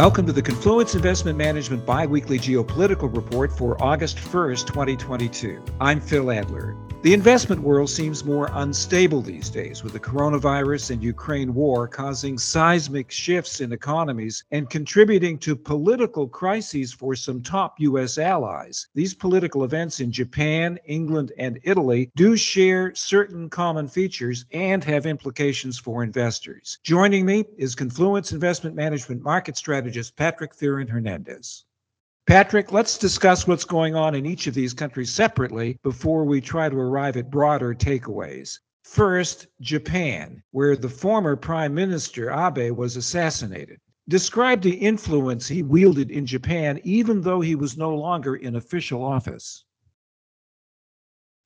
Welcome to the Confluence Investment Management Biweekly Geopolitical Report for August 1st, 2022. I'm Phil Adler. The investment world seems more unstable these days, with the coronavirus and Ukraine war causing seismic shifts in economies and contributing to political crises for some top U.S. allies. These political events in Japan, England, and Italy do share certain common features and have implications for investors. Joining me is Confluence Investment Management market strategist Patrick Fearon Hernandez. Patrick, let's discuss what's going on in each of these countries separately before we try to arrive at broader takeaways. First, Japan, where the former Prime Minister Abe was assassinated. Describe the influence he wielded in Japan, even though he was no longer in official office.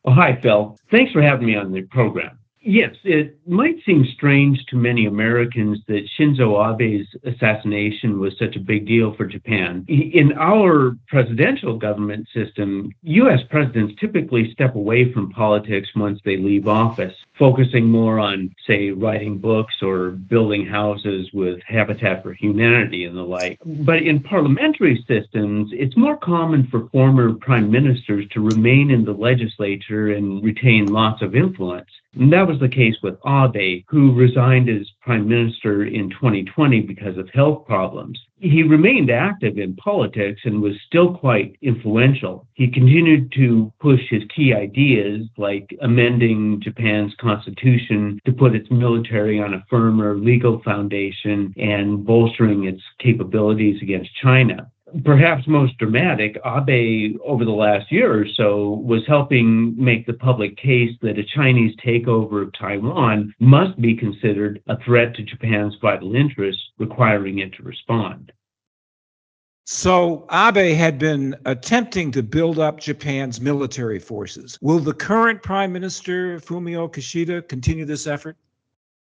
Oh, hi, Phil. Thanks for having me on the program. Yes, it might seem strange to many Americans that Shinzo Abe's assassination was such a big deal for Japan. In our presidential government system, U.S. presidents typically step away from politics once they leave office, focusing more on, say, writing books or building houses with Habitat for Humanity and the like. Mm-hmm. But in parliamentary systems, it's more common for former prime ministers to remain in the legislature and retain lots of influence. And that was the case with Abe, who resigned as prime minister in 2020 because of health problems. He remained active in politics and was still quite influential. He continued to push his key ideas, like amending Japan's constitution to put its military on a firmer legal foundation and bolstering its capabilities against China perhaps most dramatic, Abe, over the last year or so, was helping make the public case that a Chinese takeover of Taiwan must be considered a threat to Japan's vital interests, requiring it to respond. So, Abe had been attempting to build up Japan's military forces. Will the current Prime Minister, Fumio Kishida, continue this effort?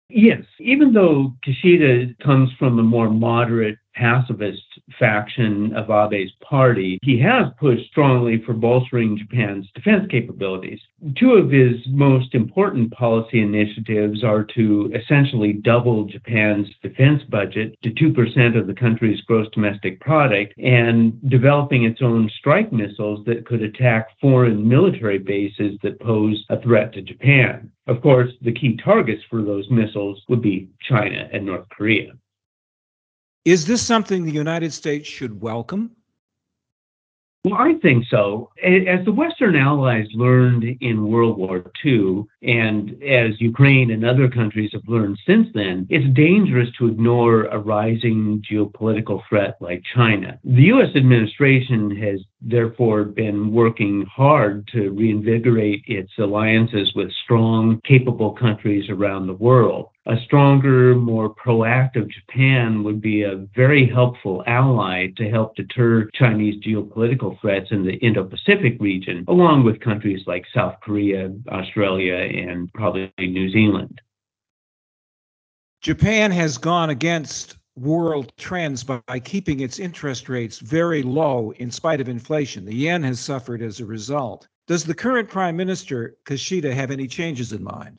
Yes, even though Kishida comes from a more moderate pacifist faction of Abe's party, he has pushed strongly for bolstering Japan's defense capabilities. Two of his most important policy initiatives are to essentially double Japan's defense budget to 2% of the country's gross domestic product and developing its own strike missiles that could attack foreign military bases that pose a threat to Japan. Of course, the key targets for those missiles would be China and North Korea. Is this something the United States should welcome? Well, I think so. As the Western Allies learned in World War II, and as Ukraine and other countries have learned since then, it's dangerous to ignore a rising geopolitical threat like China. The U.S. administration has therefore been working hard to reinvigorate its alliances with strong, capable countries around the world a stronger, more proactive Japan would be a very helpful ally to help deter Chinese geopolitical threats in the Indo Pacific region, along with countries like South Korea, Australia, and probably New Zealand. Japan has gone against world trends by keeping its interest rates very low in spite of inflation. The yen has suffered as a result. Does the current Prime Minister, Kishida, have any changes in mind?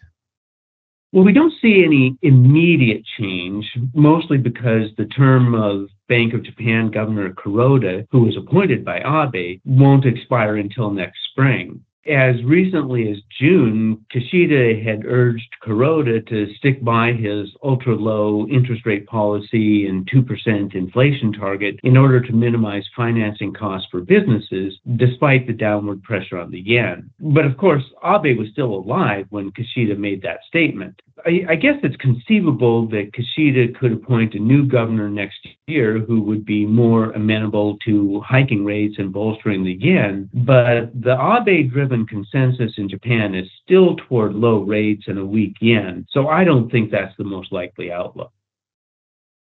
Well, we don't see any immediate change, mostly because the term of Bank of Japan Governor Kuroda, who was appointed by Abe, won't expire until next spring as recently as June, Kishida had urged Kuroda to stick by his ultra low interest rate policy and 2% inflation target in order to minimize financing costs for businesses, despite the downward pressure on the yen. But of course, Abe was still alive when Kishida made that statement. I, I guess it's conceivable that Kishida could appoint a new governor next year who would be more amenable to hiking rates and bolstering the yen. But the Abe driven consensus in Japan is still toward low rates and a weak yen. So I don't think that's the most likely outlook.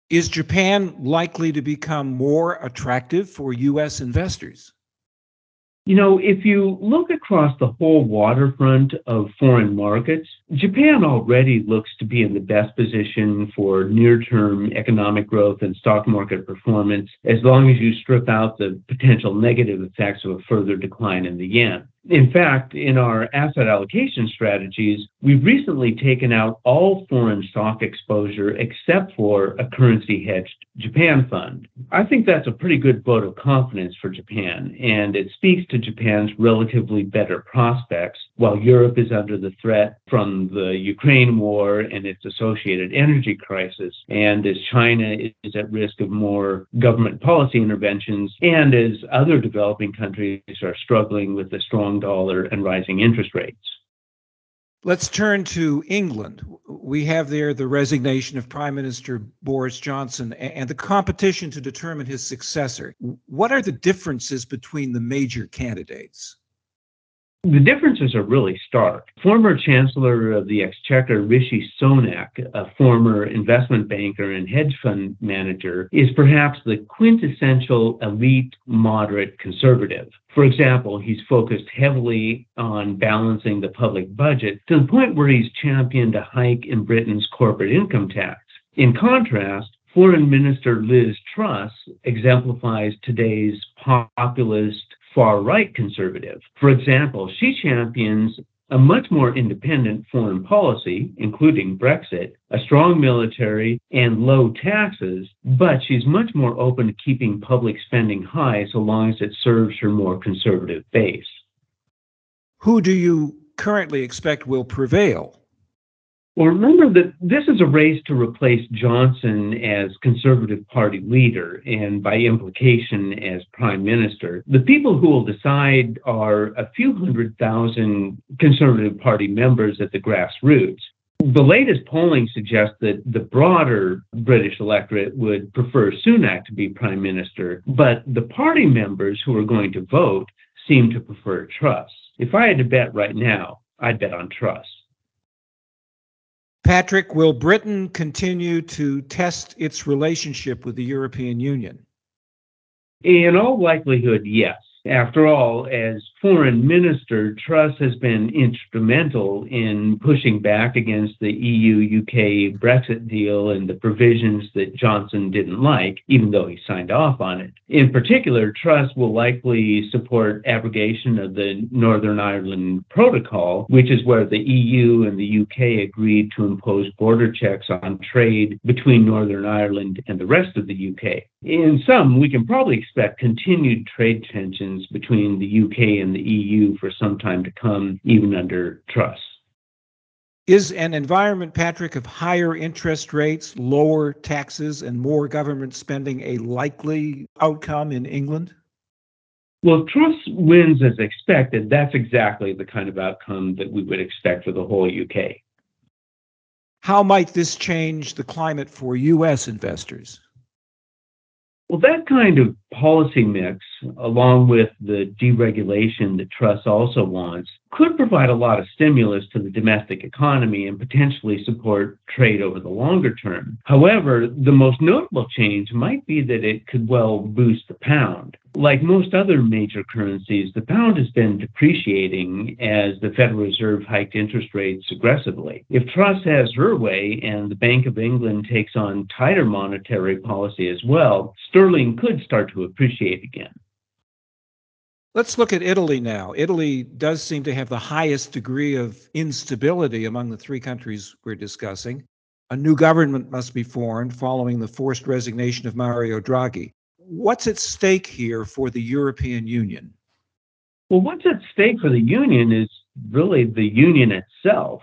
Is Japan likely to become more attractive for U.S. investors? You know, if you look across the whole waterfront of foreign markets, Japan already looks to be in the best position for near term economic growth and stock market performance as long as you strip out the potential negative effects of a further decline in the yen. In fact, in our asset allocation strategies, we've recently taken out all foreign stock exposure except for a currency hedged Japan fund. I think that's a pretty good vote of confidence for Japan, and it speaks to Japan's relatively better prospects while Europe is under the threat from the Ukraine war and its associated energy crisis, and as China is at risk of more government policy interventions, and as other developing countries are struggling with the strong dollar and rising interest rates. Let's turn to England. We have there the resignation of Prime Minister Boris Johnson and the competition to determine his successor. What are the differences between the major candidates? The differences are really stark. Former Chancellor of the Exchequer Rishi Sunak, a former investment banker and hedge fund manager, is perhaps the quintessential elite moderate conservative. For example, he's focused heavily on balancing the public budget to the point where he's championed a hike in Britain's corporate income tax. In contrast, Foreign Minister Liz Truss exemplifies today's populist far right conservative. For example, she champions a much more independent foreign policy, including Brexit, a strong military, and low taxes, but she's much more open to keeping public spending high so long as it serves her more conservative base. Who do you currently expect will prevail? Well, remember that this is a race to replace Johnson as Conservative Party leader and by implication as Prime Minister. The people who will decide are a few hundred thousand Conservative Party members at the grassroots. The latest polling suggests that the broader British electorate would prefer Sunak to be Prime Minister, but the party members who are going to vote seem to prefer Truss. If I had to bet right now, I'd bet on Truss. Patrick, will Britain continue to test its relationship with the European Union? In all likelihood, yes. After all, as foreign minister, Truss has been instrumental in pushing back against the EU UK Brexit deal and the provisions that Johnson didn't like, even though he signed off on it. In particular, Truss will likely support abrogation of the Northern Ireland Protocol, which is where the EU and the UK agreed to impose border checks on trade between Northern Ireland and the rest of the UK. In sum, we can probably expect continued trade tensions between the UK and the EU for some time to come, even under Truss. Is an environment, Patrick, of higher interest rates, lower taxes, and more government spending a likely outcome in England? Well, Truss wins as expected. That's exactly the kind of outcome that we would expect for the whole UK. How might this change the climate for U.S. investors? Well, that kind of policy mix, along with the deregulation that Truss also wants, could provide a lot of stimulus to the domestic economy and potentially support trade over the longer term. However, the most notable change might be that it could well boost the pound. Like most other major currencies, the pound has been depreciating as the Federal Reserve hiked interest rates aggressively. If Truss has her way and the Bank of England takes on tighter monetary policy as well, sterling could start to appreciate again. Let's look at Italy now. Italy does seem to have the highest degree of instability among the three countries we're discussing. A new government must be formed following the forced resignation of Mario Draghi. What's at stake here for the European Union? Well, what's at stake for the Union is really the union itself.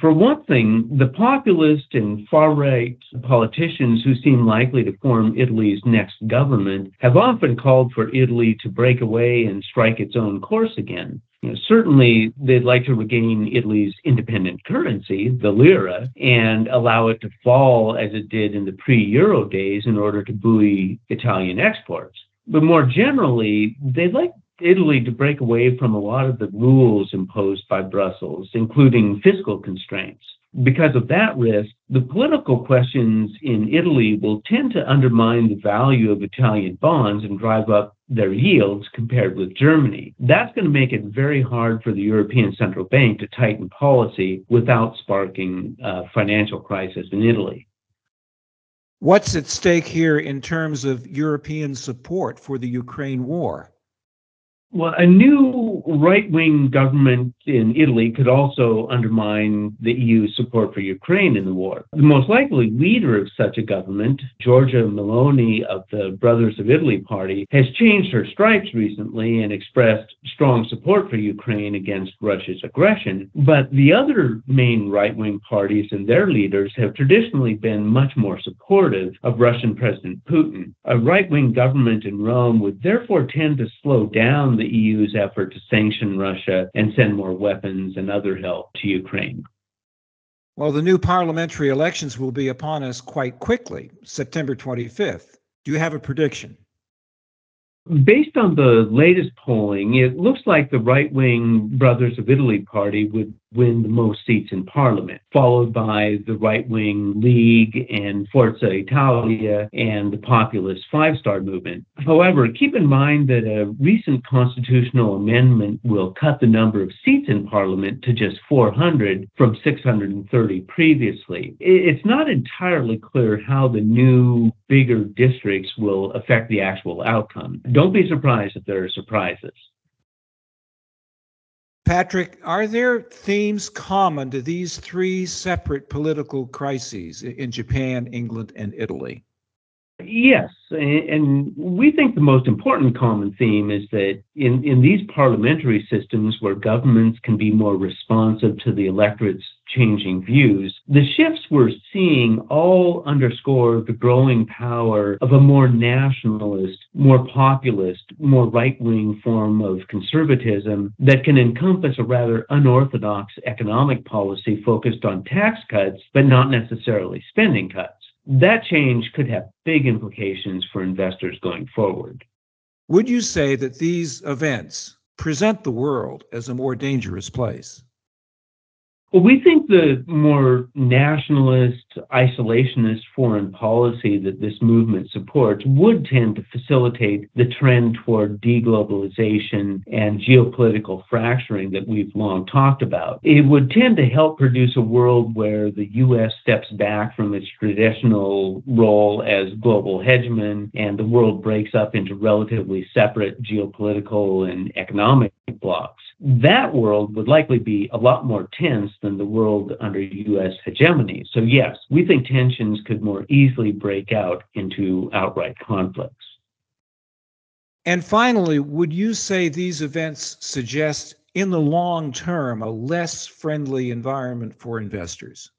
For one thing, the populist and far right politicians who seem likely to form Italy's next government have often called for Italy to break away and strike its own course again. You know, certainly, they'd like to regain Italy's independent currency, the lira, and allow it to fall as it did in the pre euro days in order to buoy Italian exports. But more generally, they'd like Italy to break away from a lot of the rules imposed by Brussels, including fiscal constraints. Because of that risk, the political questions in Italy will tend to undermine the value of Italian bonds and drive up their yields compared with Germany. That's going to make it very hard for the European Central Bank to tighten policy without sparking a financial crisis in Italy. What's at stake here in terms of European support for the Ukraine war? Well, a new right wing government in Italy could also undermine the EU's support for Ukraine in the war. The most likely leader of such a government, Giorgia Meloni of the Brothers of Italy party, has changed her stripes recently and expressed strong support for Ukraine against Russia's aggression. But the other main right wing parties and their leaders have traditionally been much more supportive of Russian President Putin. A right wing government in Rome would therefore tend to slow down the EU's effort to sanction Russia and send more weapons and other help to Ukraine. Well, the new parliamentary elections will be upon us quite quickly, September 25th. Do you have a prediction? Based on the latest polling, it looks like the right wing Brothers of Italy party would win the most seats in parliament, followed by the right wing League and Forza Italia and the populist Five Star Movement. However, keep in mind that a recent constitutional amendment will cut the number of seats in parliament to just 400 from 630 previously. It's not entirely clear how the new bigger districts will affect the actual outcome. Don't be surprised if there are surprises. Patrick, are there themes common to these three separate political crises in Japan, England, and Italy? Yes, and we think the most important common theme is that in, in these parliamentary systems where governments can be more responsive to the electorate's changing views, the shifts we're seeing all underscore the growing power of a more nationalist, more populist, more right wing form of conservatism that can encompass a rather unorthodox economic policy focused on tax cuts, but not necessarily spending cuts that change could have big implications for investors going forward. Would you say that these events present the world as a more dangerous place? Well, we think the more nationalist, isolationist foreign policy that this movement supports would tend to facilitate the trend toward deglobalization and geopolitical fracturing that we've long talked about. It would tend to help produce a world where the U.S. steps back from its traditional role as global hegemon and the world breaks up into relatively separate geopolitical and economic blocs that world would likely be a lot more tense than the world under U.S. hegemony. So, yes, we think tensions could more easily break out into outright conflicts. And finally, would you say these events suggest, in the long term, a less friendly environment for investors?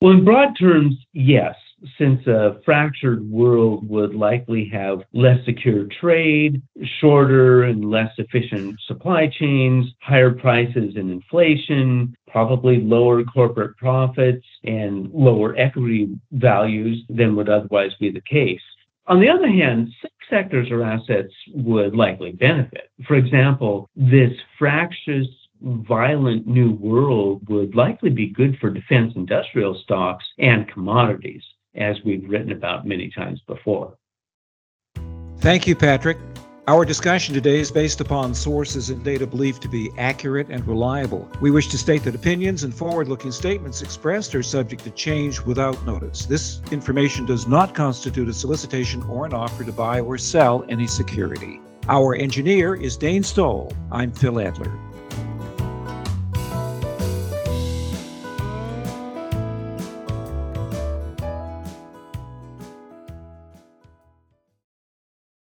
Well, in broad terms, yes since a fractured world would likely have less secure trade, shorter and less efficient supply chains, higher prices and inflation, probably lower corporate profits, and lower equity values than would otherwise be the case. On the other hand, some sectors or assets would likely benefit. For example, this fractious violent new world would likely be good for defense industrial stocks and commodities as we've written about many times before. Thank you, Patrick. Our discussion today is based upon sources and data believed to be accurate and reliable. We wish to state that opinions and forward looking statements expressed are subject to change without notice. This information does not constitute a solicitation or an offer to buy or sell any security. Our engineer is Dane Stoll. I'm Phil Adler.